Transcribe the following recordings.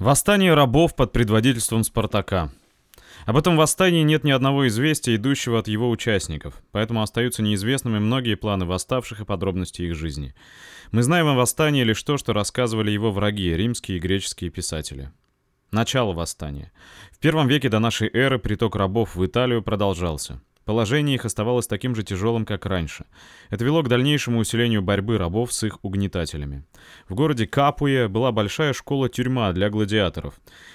Восстание рабов под предводительством Спартака. Об этом восстании нет ни одного известия, идущего от его участников, поэтому остаются неизвестными многие планы восставших и подробности их жизни. Мы знаем о восстании лишь то, что рассказывали его враги, римские и греческие писатели. Начало восстания. В первом веке до нашей эры приток рабов в Италию продолжался. Положение их оставалось таким же тяжелым, как раньше. Это вело к дальнейшему усилению борьбы рабов с их угнетателями. В городе Капуе была большая школа-тюрьма для гладиаторов.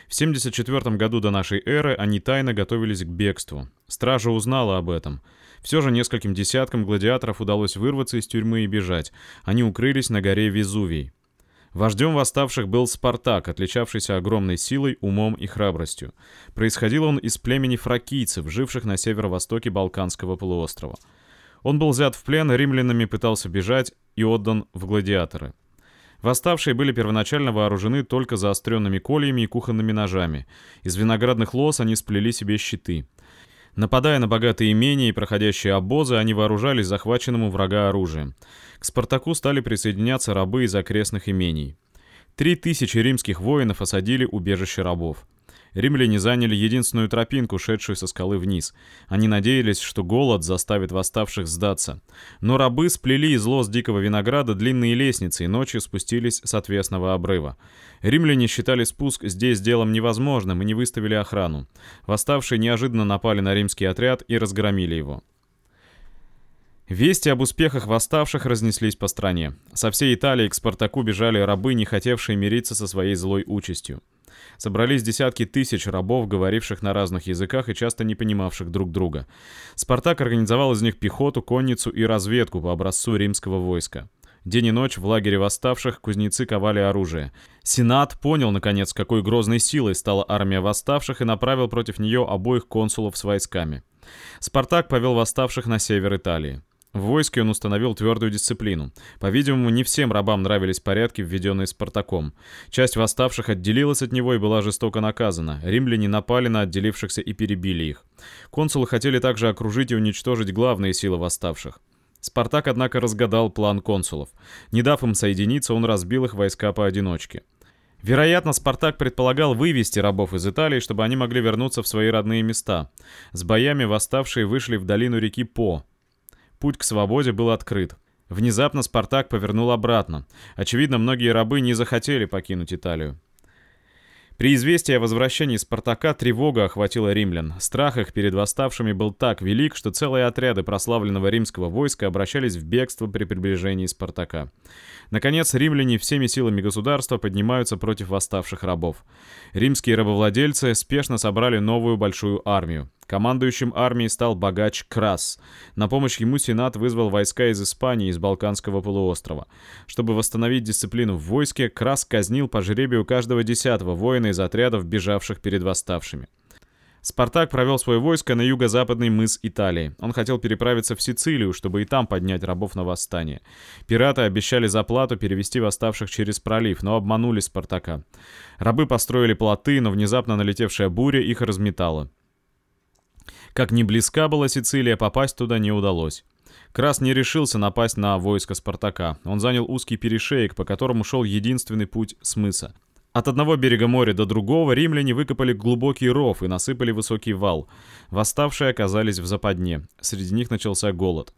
В 74 году до нашей эры они тайно готовились к бегству. Стража узнала об этом. Все же нескольким десяткам гладиаторов удалось вырваться из тюрьмы и бежать. Они укрылись на горе Везувий. Вождем восставших был Спартак, отличавшийся огромной силой, умом и храбростью. Происходил он из племени фракийцев, живших на северо-востоке Балканского полуострова. Он был взят в плен, римлянами пытался бежать и отдан в гладиаторы. Восставшие были первоначально вооружены только заостренными кольями и кухонными ножами. Из виноградных лоз они сплели себе щиты. Нападая на богатые имения и проходящие обозы, они вооружались захваченным у врага оружием. К Спартаку стали присоединяться рабы из окрестных имений. Три тысячи римских воинов осадили убежище рабов. Римляне заняли единственную тропинку, шедшую со скалы вниз. Они надеялись, что голод заставит восставших сдаться. Но рабы сплели из лоз дикого винограда длинные лестницы и ночью спустились с отвесного обрыва. Римляне считали спуск здесь делом невозможным и не выставили охрану. Восставшие неожиданно напали на римский отряд и разгромили его. Вести об успехах восставших разнеслись по стране. Со всей Италии к Спартаку бежали рабы, не хотевшие мириться со своей злой участью собрались десятки тысяч рабов, говоривших на разных языках и часто не понимавших друг друга. Спартак организовал из них пехоту, конницу и разведку по образцу римского войска. День и ночь в лагере восставших кузнецы ковали оружие. Сенат понял, наконец, какой грозной силой стала армия восставших и направил против нее обоих консулов с войсками. Спартак повел восставших на север Италии. В войске он установил твердую дисциплину. По-видимому, не всем рабам нравились порядки, введенные Спартаком. Часть восставших отделилась от него и была жестоко наказана. Римляне напали на отделившихся и перебили их. Консулы хотели также окружить и уничтожить главные силы восставших. Спартак, однако, разгадал план консулов. Не дав им соединиться, он разбил их войска поодиночке. Вероятно, Спартак предполагал вывести рабов из Италии, чтобы они могли вернуться в свои родные места. С боями восставшие вышли в долину реки По, Путь к свободе был открыт. Внезапно Спартак повернул обратно. Очевидно, многие рабы не захотели покинуть Италию. При известии о возвращении Спартака тревога охватила римлян. Страх их перед восставшими был так велик, что целые отряды прославленного римского войска обращались в бегство при приближении Спартака. Наконец, римляне всеми силами государства поднимаются против восставших рабов. Римские рабовладельцы спешно собрали новую большую армию. Командующим армией стал богач Крас. На помощь ему Сенат вызвал войска из Испании, из Балканского полуострова. Чтобы восстановить дисциплину в войске, Крас казнил по жребию каждого десятого воина из отрядов, бежавших перед восставшими. Спартак провел свое войско на юго-западный мыс Италии. Он хотел переправиться в Сицилию, чтобы и там поднять рабов на восстание. Пираты обещали за плату перевести восставших через пролив, но обманули Спартака. Рабы построили плоты, но внезапно налетевшая буря их разметала. Как ни близка была Сицилия, попасть туда не удалось. Крас не решился напасть на войско Спартака. Он занял узкий перешеек, по которому шел единственный путь с мыса. От одного берега моря до другого римляне выкопали глубокий ров и насыпали высокий вал. Восставшие оказались в западне. Среди них начался голод.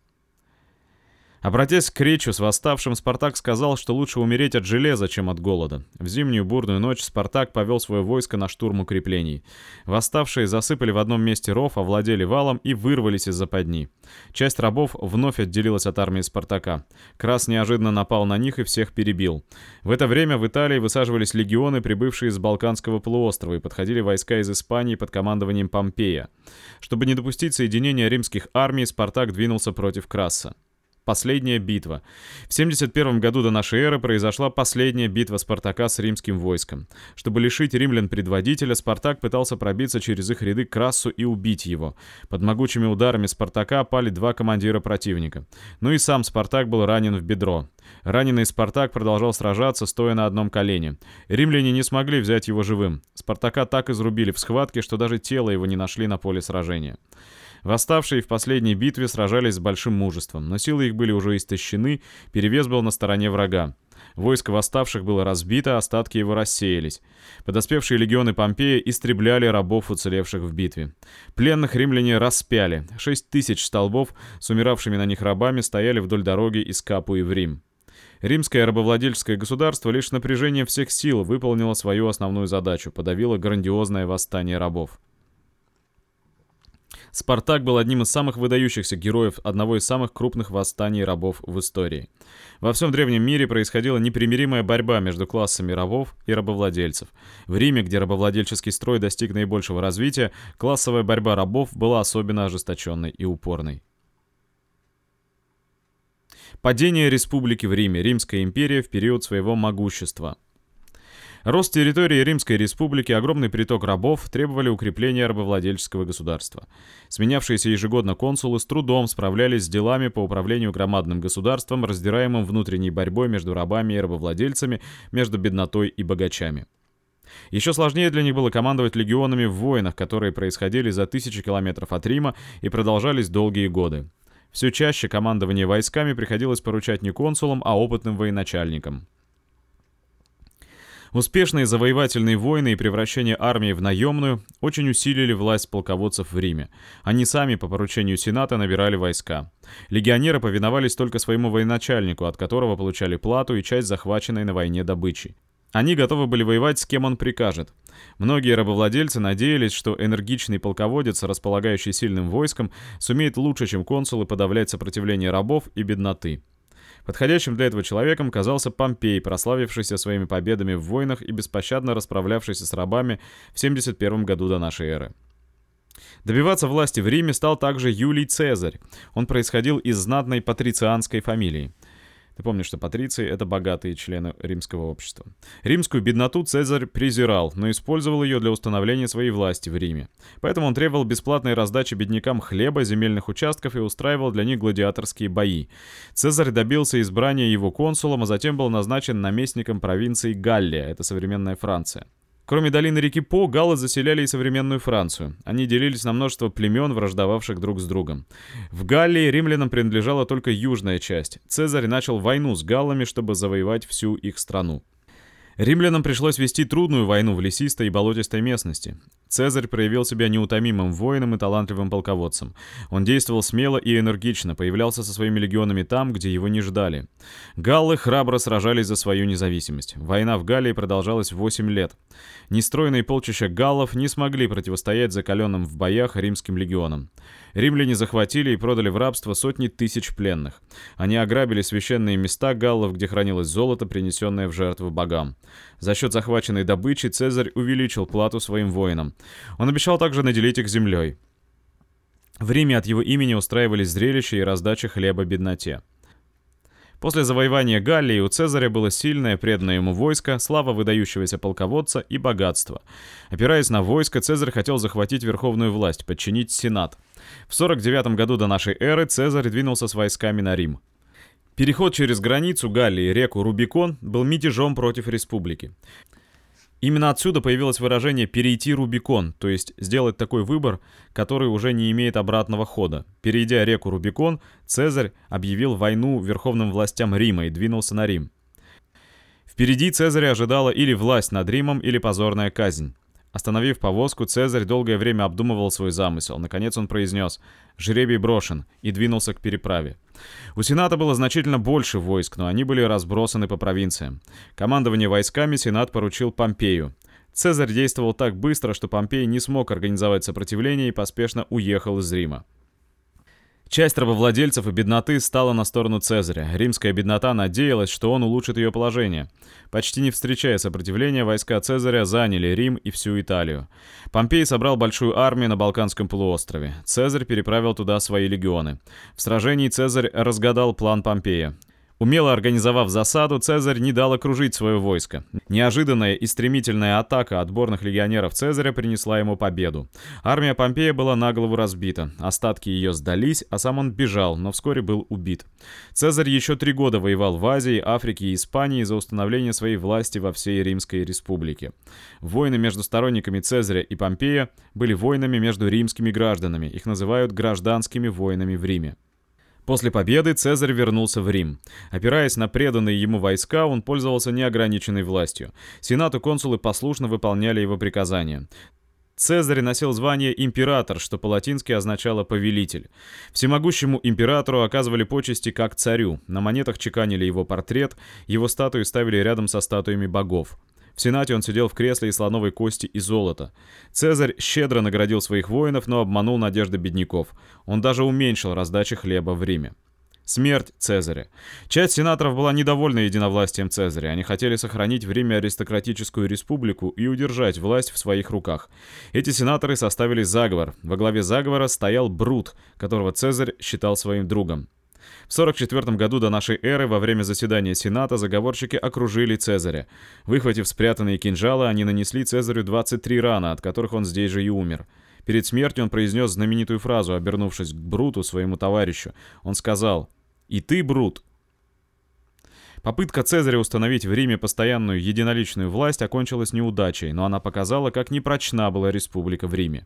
Обратясь к Речу с восставшим, Спартак сказал, что лучше умереть от железа, чем от голода. В зимнюю бурную ночь Спартак повел свое войско на штурм укреплений. Восставшие засыпали в одном месте ров, овладели валом и вырвались из западни. Часть рабов вновь отделилась от армии Спартака. Крас неожиданно напал на них и всех перебил. В это время в Италии высаживались легионы, прибывшие из Балканского полуострова, и подходили войска из Испании под командованием Помпея. Чтобы не допустить соединения римских армий, Спартак двинулся против Краса. Последняя битва. В 71 году до нашей эры произошла последняя битва Спартака с римским войском. Чтобы лишить римлян предводителя, Спартак пытался пробиться через их ряды к Крассу и убить его. Под могучими ударами Спартака пали два командира противника. Ну и сам Спартак был ранен в бедро. Раненый Спартак продолжал сражаться, стоя на одном колене. Римляне не смогли взять его живым. Спартака так изрубили в схватке, что даже тело его не нашли на поле сражения. Восставшие в последней битве сражались с большим мужеством, но силы их были уже истощены, перевес был на стороне врага. Войско восставших было разбито, остатки его рассеялись. Подоспевшие легионы Помпея истребляли рабов, уцелевших в битве. Пленных римляне распяли. Шесть тысяч столбов с умиравшими на них рабами стояли вдоль дороги из Капуи в Рим. Римское рабовладельческое государство лишь напряжением всех сил выполнило свою основную задачу, подавило грандиозное восстание рабов. Спартак был одним из самых выдающихся героев одного из самых крупных восстаний рабов в истории. Во всем древнем мире происходила непримиримая борьба между классами рабов и рабовладельцев. В Риме, где рабовладельческий строй достиг наибольшего развития, классовая борьба рабов была особенно ожесточенной и упорной. Падение республики в Риме, Римская империя в период своего могущества – Рост территории Римской Республики, огромный приток рабов требовали укрепления рабовладельческого государства. Сменявшиеся ежегодно консулы с трудом справлялись с делами по управлению громадным государством, раздираемым внутренней борьбой между рабами и рабовладельцами, между беднотой и богачами. Еще сложнее для них было командовать легионами в войнах, которые происходили за тысячи километров от Рима и продолжались долгие годы. Все чаще командование войсками приходилось поручать не консулам, а опытным военачальникам. Успешные завоевательные войны и превращение армии в наемную очень усилили власть полководцев в Риме. Они сами по поручению Сената набирали войска. Легионеры повиновались только своему военачальнику, от которого получали плату и часть захваченной на войне добычи. Они готовы были воевать с кем он прикажет. Многие рабовладельцы надеялись, что энергичный полководец, располагающий сильным войском, сумеет лучше, чем консулы, подавлять сопротивление рабов и бедноты. Подходящим для этого человеком казался Помпей, прославившийся своими победами в войнах и беспощадно расправлявшийся с рабами в 71 году до нашей эры. Добиваться власти в Риме стал также Юлий Цезарь. Он происходил из знатной патрицианской фамилии. Ты помнишь, что патриции — это богатые члены римского общества. Римскую бедноту Цезарь презирал, но использовал ее для установления своей власти в Риме. Поэтому он требовал бесплатной раздачи беднякам хлеба, земельных участков и устраивал для них гладиаторские бои. Цезарь добился избрания его консулом, а затем был назначен наместником провинции Галлия, это современная Франция. Кроме долины реки По, галлы заселяли и современную Францию. Они делились на множество племен, враждовавших друг с другом. В Галлии римлянам принадлежала только южная часть. Цезарь начал войну с галлами, чтобы завоевать всю их страну. Римлянам пришлось вести трудную войну в лесистой и болотистой местности. Цезарь проявил себя неутомимым воином и талантливым полководцем. Он действовал смело и энергично, появлялся со своими легионами там, где его не ждали. Галлы храбро сражались за свою независимость. Война в Галлии продолжалась 8 лет. Нестройные полчища галлов не смогли противостоять закаленным в боях римским легионам. Римляне захватили и продали в рабство сотни тысяч пленных. Они ограбили священные места галлов, где хранилось золото, принесенное в жертву богам. За счет захваченной добычи Цезарь увеличил плату своим воинам. Он обещал также наделить их землей. В Риме от его имени устраивались зрелища и раздача хлеба бедноте. После завоевания Галлии у Цезаря было сильное, преданное ему войско, слава выдающегося полководца и богатство. Опираясь на войско, Цезарь хотел захватить верховную власть, подчинить Сенат. В 49 году до нашей эры Цезарь двинулся с войсками на Рим. Переход через границу Галлии, реку Рубикон, был мятежом против республики. Именно отсюда появилось выражение «перейти Рубикон», то есть сделать такой выбор, который уже не имеет обратного хода. Перейдя реку Рубикон, Цезарь объявил войну верховным властям Рима и двинулся на Рим. Впереди Цезаря ожидала или власть над Римом, или позорная казнь. Остановив повозку, Цезарь долгое время обдумывал свой замысел. Наконец он произнес «Жребий брошен» и двинулся к переправе. У Сената было значительно больше войск, но они были разбросаны по провинциям. Командование войсками Сенат поручил Помпею. Цезарь действовал так быстро, что Помпей не смог организовать сопротивление и поспешно уехал из Рима. Часть рабовладельцев и бедноты стала на сторону Цезаря. Римская беднота надеялась, что он улучшит ее положение. Почти не встречая сопротивления, войска Цезаря заняли Рим и всю Италию. Помпей собрал большую армию на Балканском полуострове. Цезарь переправил туда свои легионы. В сражении Цезарь разгадал план Помпея. Умело организовав засаду, Цезарь не дал окружить свое войско. Неожиданная и стремительная атака отборных легионеров Цезаря принесла ему победу. Армия Помпея была на голову разбита. Остатки ее сдались, а сам он бежал, но вскоре был убит. Цезарь еще три года воевал в Азии, Африке и Испании за установление своей власти во всей Римской республике. Войны между сторонниками Цезаря и Помпея были войнами между римскими гражданами. Их называют гражданскими войнами в Риме. После победы Цезарь вернулся в Рим. Опираясь на преданные ему войска, он пользовался неограниченной властью. Сенат и консулы послушно выполняли его приказания. Цезарь носил звание император, что по-латински означало «повелитель». Всемогущему императору оказывали почести как царю, на монетах чеканили его портрет, его статуи ставили рядом со статуями богов. В Сенате он сидел в кресле из слоновой кости и золота. Цезарь щедро наградил своих воинов, но обманул надежды бедняков. Он даже уменьшил раздачи хлеба в Риме. Смерть Цезаря. Часть сенаторов была недовольна единовластием Цезаря. Они хотели сохранить в Риме аристократическую республику и удержать власть в своих руках. Эти сенаторы составили заговор. Во главе заговора стоял Брут, которого Цезарь считал своим другом. В 44 году до нашей эры во время заседания Сената заговорщики окружили Цезаря. Выхватив спрятанные кинжалы, они нанесли Цезарю 23 раны, от которых он здесь же и умер. Перед смертью он произнес знаменитую фразу, обернувшись к Бруту, своему товарищу. Он сказал и ты, Брут!» Попытка Цезаря установить в Риме постоянную единоличную власть окончилась неудачей, но она показала, как непрочна была республика в Риме.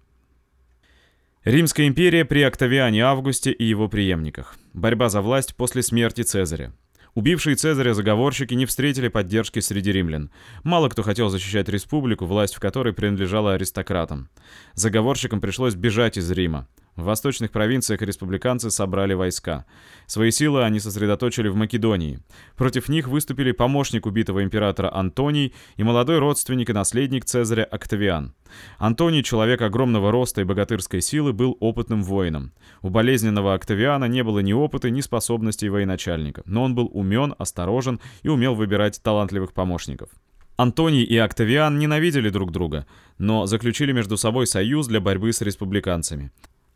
Римская империя при Октавиане Августе и его преемниках. Борьба за власть после смерти Цезаря. Убившие Цезаря заговорщики не встретили поддержки среди римлян. Мало кто хотел защищать республику, власть в которой принадлежала аристократам. Заговорщикам пришлось бежать из Рима. В восточных провинциях республиканцы собрали войска. Свои силы они сосредоточили в Македонии. Против них выступили помощник убитого императора Антоний и молодой родственник и наследник Цезаря Октавиан. Антоний, человек огромного роста и богатырской силы, был опытным воином. У болезненного Октавиана не было ни опыта, ни способностей военачальника, но он был умен, осторожен и умел выбирать талантливых помощников. Антоний и Октавиан ненавидели друг друга, но заключили между собой союз для борьбы с республиканцами.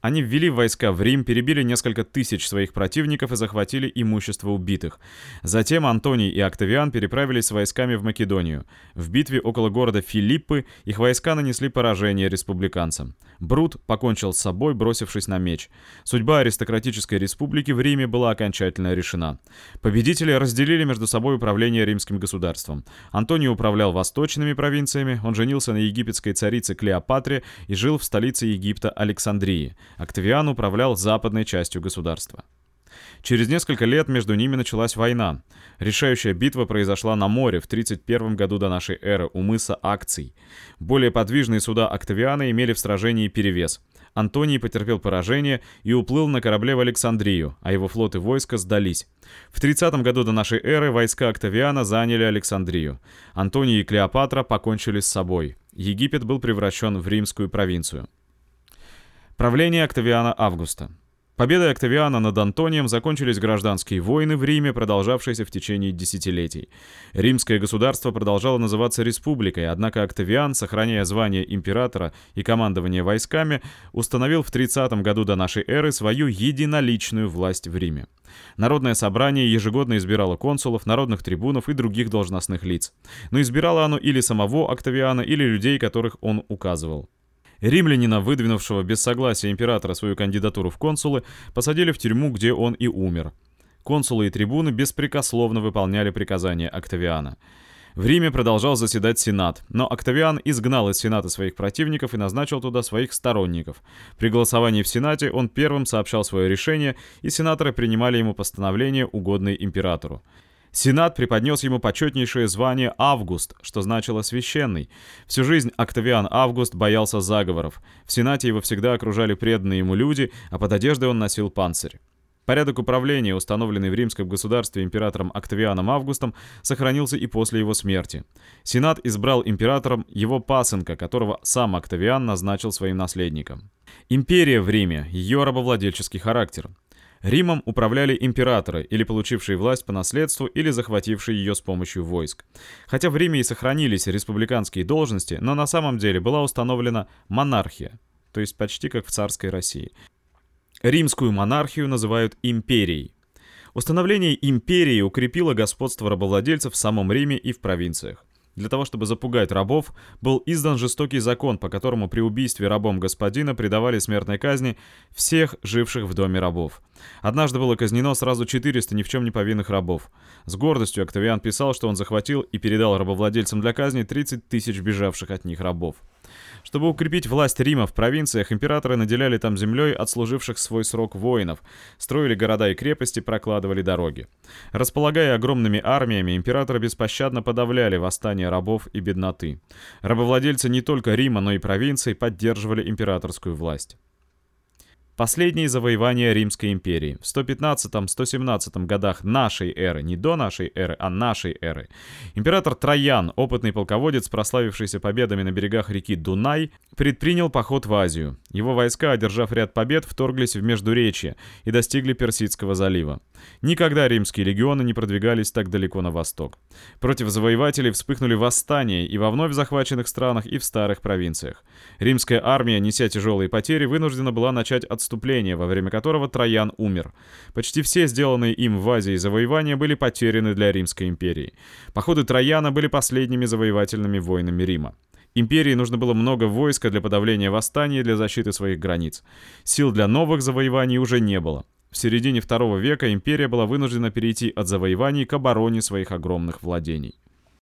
Они ввели войска в Рим, перебили несколько тысяч своих противников и захватили имущество убитых. Затем Антоний и Октавиан переправились с войсками в Македонию. В битве около города Филиппы их войска нанесли поражение республиканцам. Брут покончил с собой, бросившись на меч. Судьба аристократической республики в Риме была окончательно решена. Победители разделили между собой управление римским государством. Антоний управлял восточными провинциями, он женился на египетской царице Клеопатре и жил в столице Египта Александрии. Октавиан управлял западной частью государства. Через несколько лет между ними началась война. Решающая битва произошла на море в 31 году до нашей эры у мыса Акций. Более подвижные суда Октавиана имели в сражении перевес. Антоний потерпел поражение и уплыл на корабле в Александрию, а его флот и войска сдались. В 30 году до нашей эры войска Октавиана заняли Александрию. Антоний и Клеопатра покончили с собой. Египет был превращен в римскую провинцию. Правление Октавиана Августа. Победой Октавиана над Антонием закончились гражданские войны в Риме, продолжавшиеся в течение десятилетий. Римское государство продолжало называться республикой, однако Октавиан, сохраняя звание императора и командование войсками, установил в 30 году до нашей эры свою единоличную власть в Риме. Народное собрание ежегодно избирало консулов, народных трибунов и других должностных лиц. Но избирало оно или самого Октавиана, или людей, которых он указывал. Римлянина, выдвинувшего без согласия императора свою кандидатуру в консулы, посадили в тюрьму, где он и умер. Консулы и трибуны беспрекословно выполняли приказания Октавиана. В Риме продолжал заседать Сенат, но Октавиан изгнал из Сената своих противников и назначил туда своих сторонников. При голосовании в Сенате он первым сообщал свое решение, и сенаторы принимали ему постановления, угодные императору. Сенат преподнес ему почетнейшее звание «Август», что значило «священный». Всю жизнь Октавиан Август боялся заговоров. В Сенате его всегда окружали преданные ему люди, а под одеждой он носил панцирь. Порядок управления, установленный в римском государстве императором Октавианом Августом, сохранился и после его смерти. Сенат избрал императором его пасынка, которого сам Октавиан назначил своим наследником. Империя в Риме, ее рабовладельческий характер. Римом управляли императоры, или получившие власть по наследству, или захватившие ее с помощью войск. Хотя в Риме и сохранились республиканские должности, но на самом деле была установлена монархия, то есть почти как в царской России. Римскую монархию называют империей. Установление империи укрепило господство рабовладельцев в самом Риме и в провинциях. Для того, чтобы запугать рабов, был издан жестокий закон, по которому при убийстве рабом господина предавали смертной казни всех живших в доме рабов. Однажды было казнено сразу 400 ни в чем не повинных рабов. С гордостью Октавиан писал, что он захватил и передал рабовладельцам для казни 30 тысяч бежавших от них рабов. Чтобы укрепить власть Рима в провинциях, императоры наделяли там землей отслуживших свой срок воинов, строили города и крепости, прокладывали дороги. Располагая огромными армиями, императоры беспощадно подавляли восстания рабов и бедноты. Рабовладельцы не только Рима, но и провинций поддерживали императорскую власть. Последние завоевания Римской империи. В 115-117 годах нашей эры, не до нашей эры, а нашей эры, император Троян, опытный полководец, прославившийся победами на берегах реки Дунай, предпринял поход в Азию. Его войска, одержав ряд побед, вторглись в Междуречье и достигли Персидского залива. Никогда римские легионы не продвигались так далеко на восток. Против завоевателей вспыхнули восстания и во вновь захваченных странах, и в старых провинциях. Римская армия, неся тяжелые потери, вынуждена была начать отступление, во время которого Троян умер. Почти все сделанные им в Азии завоевания были потеряны для Римской империи. Походы Трояна были последними завоевательными войнами Рима. Империи нужно было много войска для подавления восстания и для защиты своих границ. Сил для новых завоеваний уже не было. В середине второго века империя была вынуждена перейти от завоеваний к обороне своих огромных владений.